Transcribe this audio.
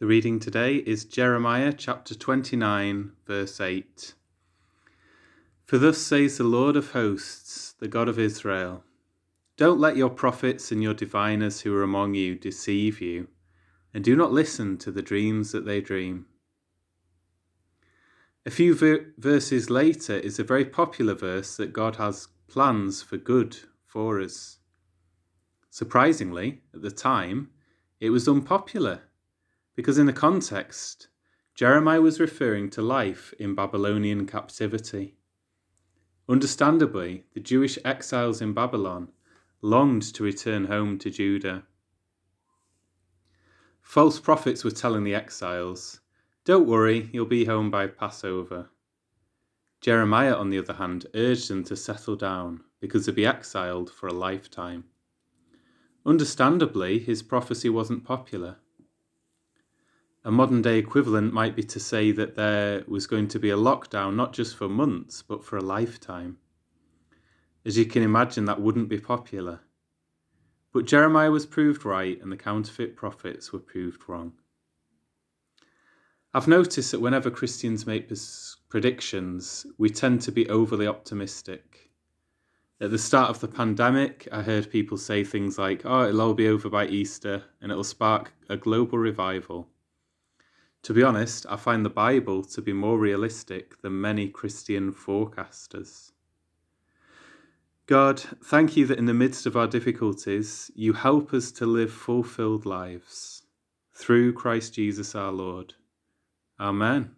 The reading today is Jeremiah chapter 29, verse 8. For thus says the Lord of hosts, the God of Israel Don't let your prophets and your diviners who are among you deceive you, and do not listen to the dreams that they dream. A few ver- verses later is a very popular verse that God has plans for good for us. Surprisingly, at the time, it was unpopular because, in the context, Jeremiah was referring to life in Babylonian captivity. Understandably, the Jewish exiles in Babylon longed to return home to Judah. False prophets were telling the exiles, Don't worry, you'll be home by Passover. Jeremiah, on the other hand, urged them to settle down because they'd be exiled for a lifetime. Understandably, his prophecy wasn't popular. A modern day equivalent might be to say that there was going to be a lockdown not just for months, but for a lifetime. As you can imagine, that wouldn't be popular. But Jeremiah was proved right, and the counterfeit prophets were proved wrong. I've noticed that whenever Christians make predictions, we tend to be overly optimistic. At the start of the pandemic, I heard people say things like, oh, it'll all be over by Easter and it'll spark a global revival. To be honest, I find the Bible to be more realistic than many Christian forecasters. God, thank you that in the midst of our difficulties, you help us to live fulfilled lives. Through Christ Jesus our Lord. Amen.